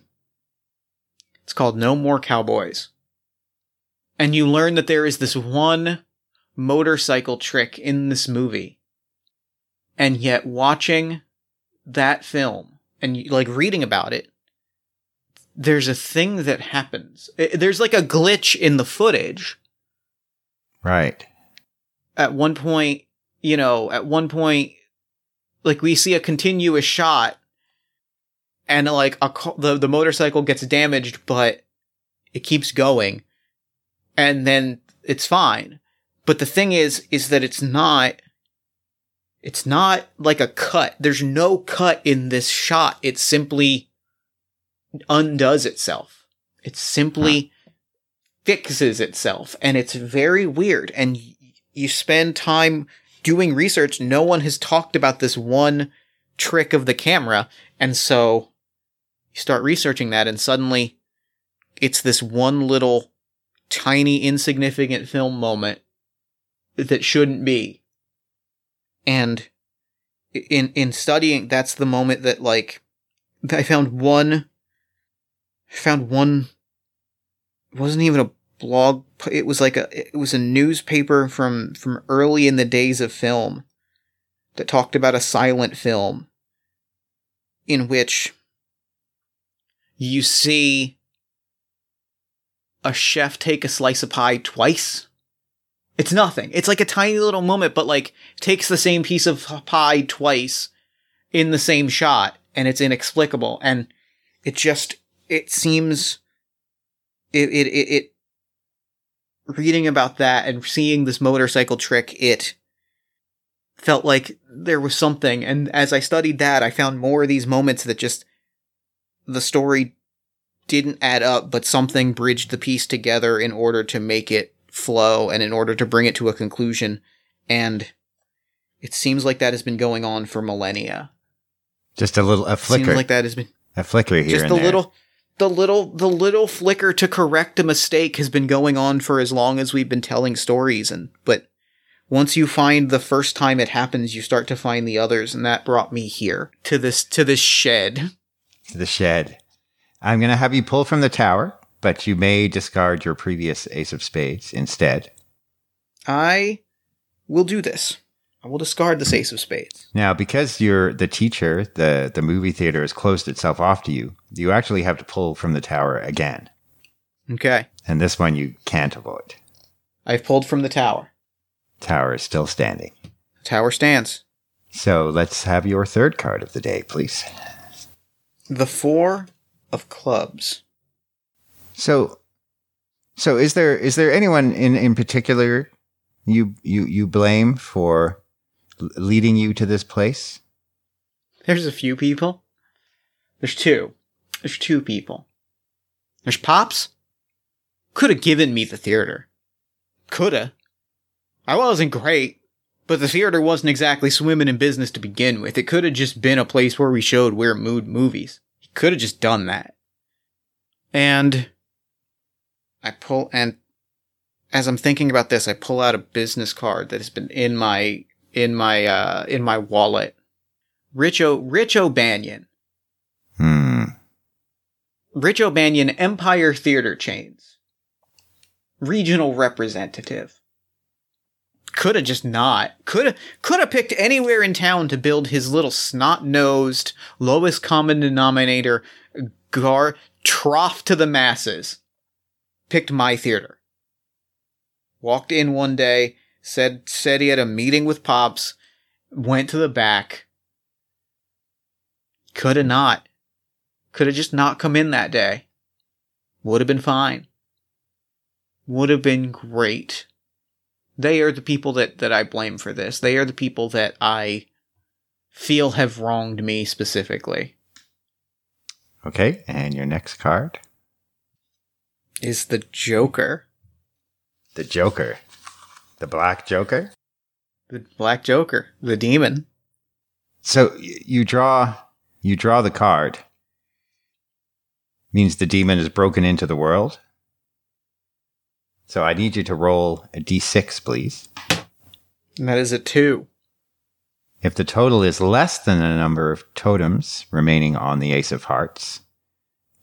It's called No More Cowboys. And you learn that there is this one motorcycle trick in this movie. And yet watching that film and like reading about it, there's a thing that happens. There's like a glitch in the footage Right. at one point, you know, at one point, like we see a continuous shot, and like a the the motorcycle gets damaged, but it keeps going, and then it's fine. But the thing is, is that it's not. It's not like a cut. There's no cut in this shot. It's simply undoes itself. It simply fixes itself. And it's very weird. And y- you spend time doing research. No one has talked about this one trick of the camera. And so you start researching that and suddenly it's this one little tiny insignificant film moment that shouldn't be. And in in studying that's the moment that like i found one found one it wasn't even a blog it was like a it was a newspaper from from early in the days of film that talked about a silent film in which you see a chef take a slice of pie twice. It's nothing. It's like a tiny little moment but like takes the same piece of pie twice in the same shot and it's inexplicable and it just it seems it it it, it reading about that and seeing this motorcycle trick it felt like there was something and as i studied that i found more of these moments that just the story didn't add up but something bridged the piece together in order to make it flow and in order to bring it to a conclusion and it seems like that has been going on for millennia Just a little a flicker. seems like that has been a flicker here just the there. little the little the little flicker to correct a mistake has been going on for as long as we've been telling stories and but once you find the first time it happens you start to find the others and that brought me here to this to this shed To the shed. I'm going to have you pull from the tower, but you may discard your previous ace of spades instead. i will do this i will discard this ace of spades Now, because you're the teacher, the, the movie theater has closed itself off to you, you actually have to pull from the tower again. okay And this one you can't avoid. i've pulled from the tower Tower is still standing. the tower stands So let's have your third card of the day, please. the four of clubs So, so is there is there anyone in in particular you you you blame for leading you to this place? There's a few people. There's two. There's two people. There's Pops. Could have given me the theater. Coulda. I wasn't great, but the theater wasn't exactly swimming in business to begin with. It could have just been a place where we showed weird mood movies. He could have just done that. And I pull and as I'm thinking about this, I pull out a business card that has been in my in my uh in my wallet. Rich O Rich O'Banion. Hmm. Rich O'Banion Empire Theater Chains. Regional representative. Could have just not. Could have could have picked anywhere in town to build his little snot-nosed, lowest common denominator gar trough to the masses. Picked my theater. Walked in one day, said said he had a meeting with Pops, went to the back. Could have not. Could have just not come in that day. Would have been fine. Would have been great. They are the people that, that I blame for this. They are the people that I feel have wronged me specifically. Okay, and your next card, Is the Joker. the Joker, the Black Joker. The Black Joker. The demon. So y- you draw you draw the card. Means the demon is broken into the world. So I need you to roll a d6, please. And that is a two. If the total is less than the number of totems remaining on the Ace of Hearts,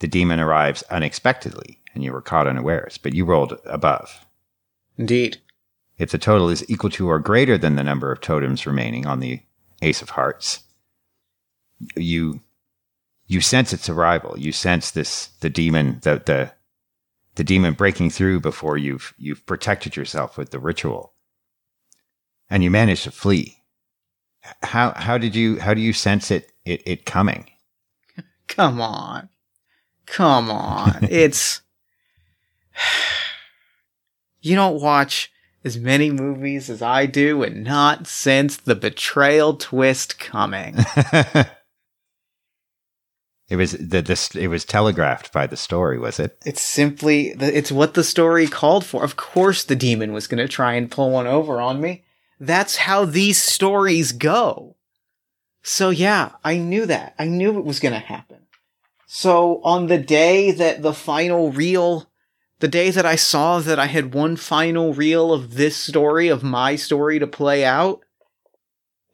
the demon arrives unexpectedly and you were caught unawares, but you rolled above. Indeed. If the total is equal to or greater than the number of totems remaining on the Ace of Hearts, you you sense its arrival. You sense this the demon the the the demon breaking through before you've you've protected yourself with the ritual. And you manage to flee. How how did you how do you sense it it, it coming? Come on. Come on. it's you don't watch as many movies as I do and not sense the betrayal twist coming. it was the this it was telegraphed by the story, was it? It's simply it's what the story called for. Of course the demon was going to try and pull one over on me. That's how these stories go. So yeah, I knew that. I knew it was going to happen. So on the day that the final reel the day that I saw that I had one final reel of this story, of my story to play out,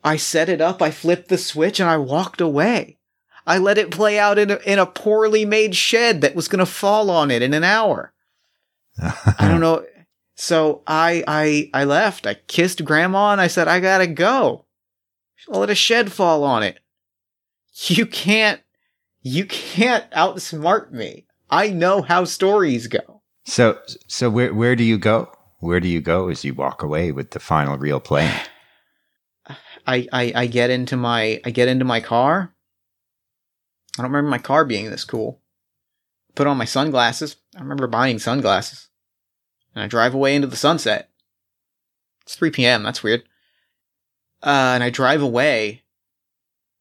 I set it up, I flipped the switch, and I walked away. I let it play out in a, in a poorly made shed that was going to fall on it in an hour. I don't know. So I, I, I left. I kissed grandma and I said, I gotta go. I'll let a shed fall on it. You can't, you can't outsmart me. I know how stories go. So, so where where do you go? Where do you go as you walk away with the final reel playing? I, I I get into my I get into my car. I don't remember my car being this cool. Put on my sunglasses. I remember buying sunglasses. And I drive away into the sunset. It's 3 p.m. That's weird. Uh, and I drive away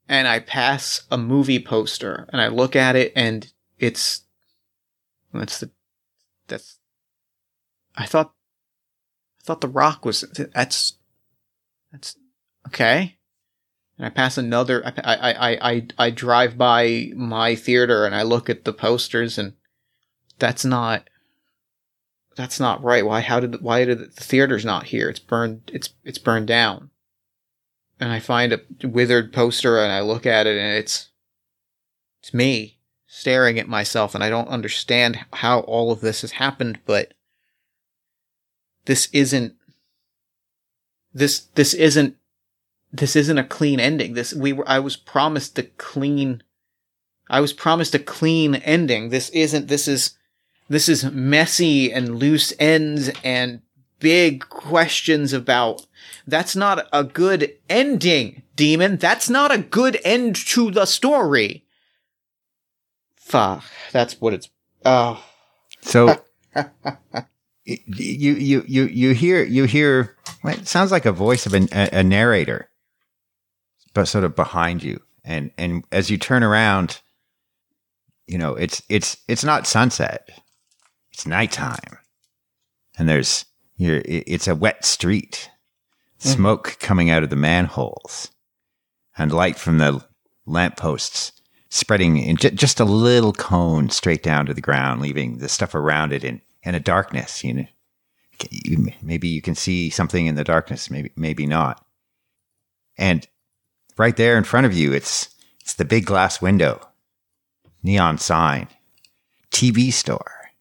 and I pass a movie poster and I look at it and it's it's the that's I thought I thought the rock was that's that's okay. And I pass another I I I I, I drive by my theater and I look at the posters and that's not that's not right. Why how did why did the theater's not here? It's burned it's it's burned down. And I find a withered poster and I look at it and it's it's me staring at myself and I don't understand how all of this has happened, but this isn't this this isn't this isn't a clean ending. This we were I was promised a clean I was promised a clean ending. This isn't this is this is messy and loose ends and big questions about that's not a good ending, demon. That's not a good end to the story. Fuck. That's what it's. Oh. So. you you you you hear you hear it sounds like a voice of a, a narrator but sort of behind you and and as you turn around you know it's it's it's not sunset it's nighttime and there's you're, it's a wet street mm. smoke mm. coming out of the manholes and light from the lampposts spreading in j- just a little cone straight down to the ground, leaving the stuff around it in, in a darkness. You know, maybe you can see something in the darkness, maybe maybe not. And right there in front of you, it's it's the big glass window, neon sign, TV store,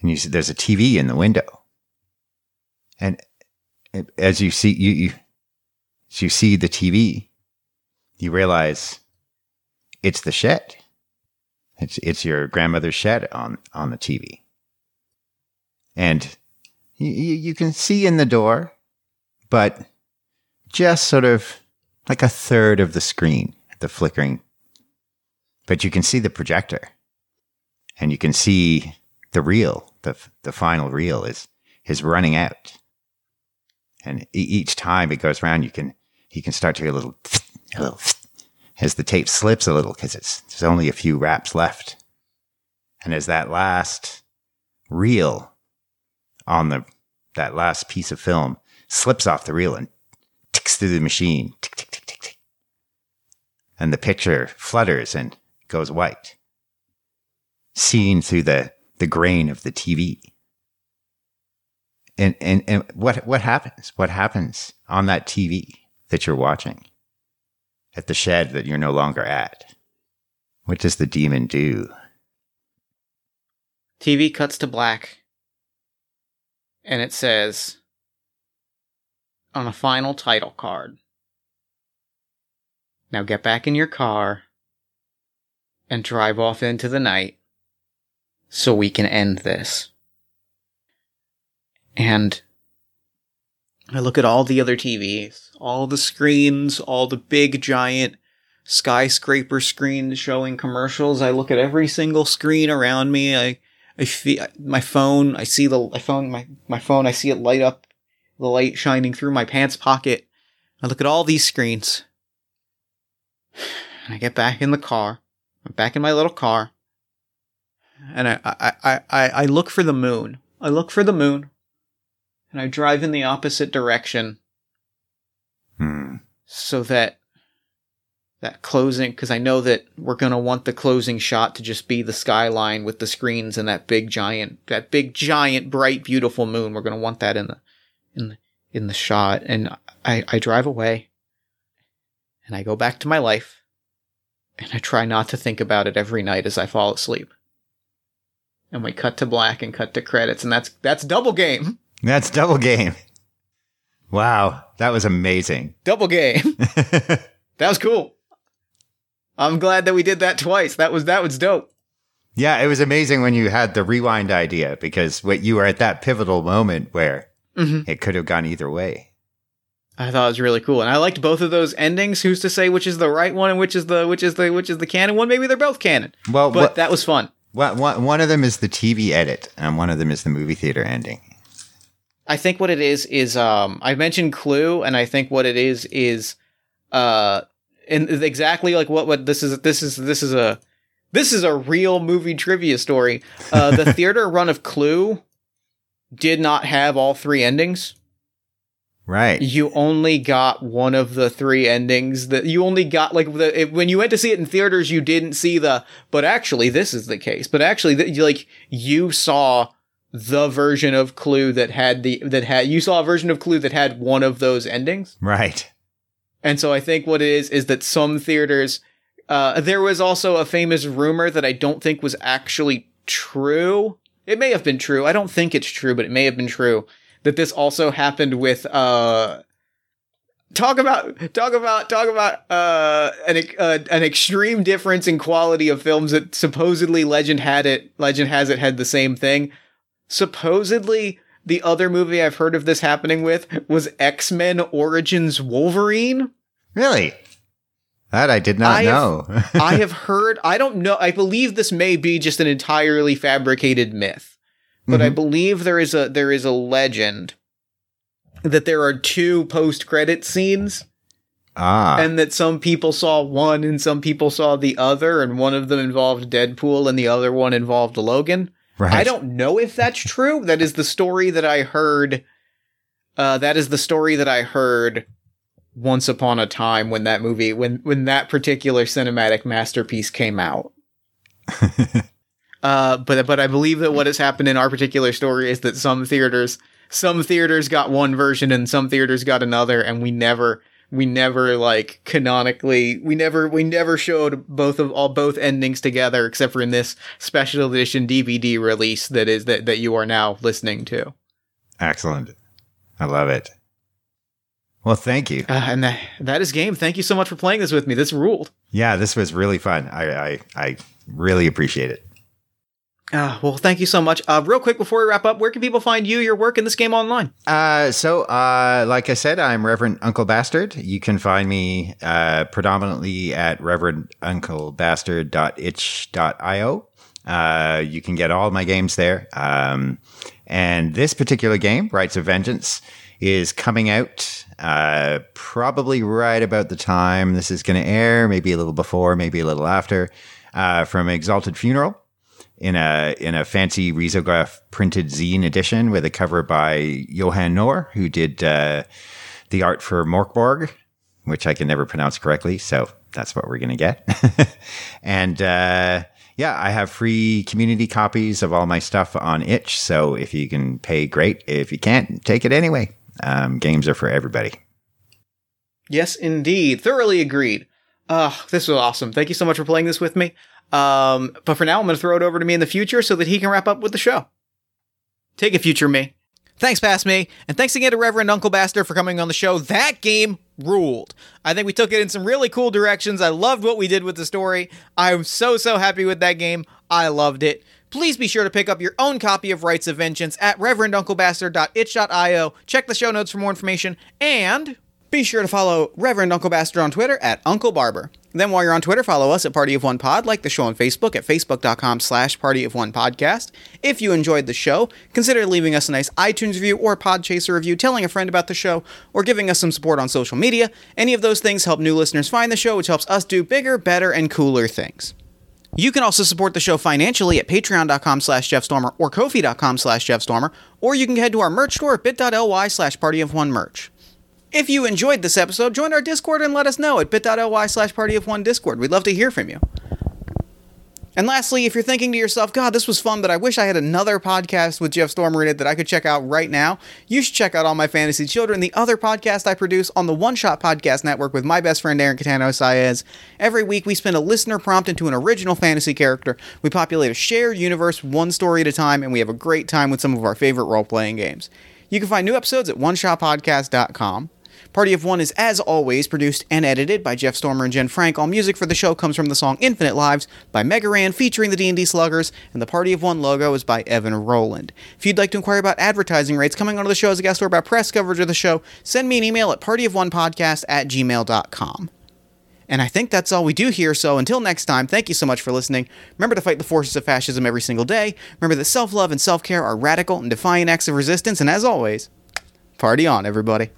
and you see there's a TV in the window. And as you see you, you as you see the TV, you realize it's the shed. It's it's your grandmother's shed on on the TV, and you you can see in the door, but just sort of like a third of the screen, the flickering. But you can see the projector, and you can see the reel. the The final reel is is running out, and each time it goes around, you can you can start to hear a little a little as the tape slips a little because it's there's only a few wraps left. And as that last reel on the that last piece of film slips off the reel and ticks through the machine, tick tick tick tick tick, and the picture flutters and goes white, seen through the the grain of the TV. And and and what what happens? What happens on that TV that you're watching at the shed that you're no longer at. What does the demon do? TV cuts to black. And it says on a final title card Now get back in your car and drive off into the night so we can end this. And I look at all the other TVs, all the screens, all the big giant skyscraper screens showing commercials. I look at every single screen around me. I I feel my phone. I see the I phone my my phone. I see it light up, the light shining through my pants pocket. I look at all these screens, and I get back in the car. I'm back in my little car, and I I I I, I look for the moon. I look for the moon, and I drive in the opposite direction Hmm. so that that closing because I know that we're gonna want the closing shot to just be the skyline with the screens and that big giant that big giant bright beautiful moon. We're gonna want that in the in the in the shot. And I, I drive away and I go back to my life and I try not to think about it every night as I fall asleep. And we cut to black and cut to credits, and that's that's double game. That's double game. Wow, that was amazing. Double game. that was cool. I'm glad that we did that twice. That was that was dope. yeah, it was amazing when you had the rewind idea because what you were at that pivotal moment where Mhm. it could have gone either way. I thought it was really cool, and I liked both of those endings. Who's to say which is the right one and which is the which is the which is the canon one? Maybe they're both canon, Well, but what, that was fun. one, one of them is the TV edit, and one of them is the movie theater ending. I think what it is is um I mentioned Clue, and I think what it is is uh and exactly like what what this is this is this is a this is a real movie trivia story. Uh, the theater run of Clue did not have all three endings. Right. you only got one of the three endings that you only got like the it, when you went to see it in theaters you didn't see the but actually this is the case but actually that like you saw the version of clue that had the that had you saw a version of clue that had one of those endings? Right. and so i think what it is is that some theaters uh there was also a famous rumor that i don't think was actually true. It may have been true. I don't think it's true but it may have been true that this also happened with uh talk about talk about talk about uh an uh, an extreme difference in quality of films that supposedly legend had it legend has it had the same thing supposedly the other movie i've heard of this happening with was x-men origins wolverine Really? That I did not I have- know. i have heard i don't know i believe this may be just an entirely fabricated myth but I Mhm. believe there is a there is a legend that there are two post credit scenes ah. and that some people saw one and some people saw the other and one of them involved Deadpool and the other one involved Logan. Right. I don't know if that's true. That is the story that I heard uh that is the story that I heard once upon a time when that movie when when that particular cinematic masterpiece came out. Uh, but but I believe that what has happened in our particular story is that some theaters some theaters got one version and some theaters got another, and we never we never like canonically we never we never showed both of all both endings together except for in this special edition DVD release that is that that you are now listening to. Excellent. I love it. Well, thank you. Uh, and that that is game. Thank you so much for playing this with me. This ruled. Yeah, this was really fun. I I, I really appreciate it. Uh, well, thank you so much. Uh, real quick before we wrap up, where can people find you, your work, in this game online? Uh, so, uh, like I said, I'm Reverend Uncle Bastard. You can find me uh, predominantly at reverenduncle.bastard.itch.io. Uh, you can get all my games there. Um, and this particular game, Rites of Vengeance, is coming out uh, probably right about the time this is going to air, maybe a little before, maybe a little after, uh, from Exalted Funeral in a in a fancy risograph printed zine edition with a cover by Johan Nohr, who did uh, the art for Mörk Borg, which I can never pronounce correctly. So that's what we're gonna get. and uh, yeah, I have free community copies of all my stuff on Itch. So if you can pay, great. If you can't, take it anyway. Um, games are for everybody. Yes, indeed. Thoroughly agreed. Uh, this was awesome. Thank you so much for playing this with me. Um, but for now, I'm going to throw it over to me in the future so that he can wrap up with the show. Take it, future me. Thanks, past me, and thanks again to Reverend Uncle Bastard for coming on the show. That game ruled. I think we took it in some really cool directions. I loved what we did with the story. I'm so, so happy with that game. I loved it. Please be sure to pick up your own copy of Rites of Vengeance at reverendunclebastard.itch.io. Check the show notes for more information, and be sure to follow Reverend Uncle Bastard on Twitter at Uncle Barber. Then while you're on Twitter, follow us at Party of One Pod, like the show on Facebook at facebook.com slash Party of One Podcast. If you enjoyed the show, consider leaving us a nice iTunes review or Podchaser review, telling a friend about the show, or giving us some support on social media. Any of those things help new listeners find the show, which helps us do bigger, better, and cooler things. You can also support the show financially at patreon.com slash jeffstormer or kofi.com slash jeffstormer, or you can head to our merch store at bit.ly slash party of one merch. If you enjoyed this episode, join our Discord and let us know at bit.ly slash party of one Discord. We'd love to hear from you. And lastly, if you're thinking to yourself, God, this was fun, but I wish I had another podcast with Jeff Stormer in it that I could check out right now, you should check out All My Fantasy Children, the other podcast I produce on the One Shot Podcast Network with my best friend Aaron Catano Saez. Every week, we spin a listener prompt into an original fantasy character. We populate a shared universe one story at a time, and we have a great time with some of our favorite role playing games. You can find new episodes at oneshotpodcast.com. Party of One is, as always, produced and edited by Jeff Stormer and Jen Frank. All music for the show comes from the song Infinite Lives by Megaran featuring the D&D Sluggers, and the Party of One logo is by Evan Rowland. If you'd like to inquire about advertising rates, coming onto the show as a guest or about press coverage of the show, send me an email at partyofonepodcast at gmail.com. And I think that's all we do here. So until next time, thank you so much for listening. Remember to fight the forces of fascism every single day. Remember that self love and self care are radical and defiant acts of resistance. And as always, party on, everybody.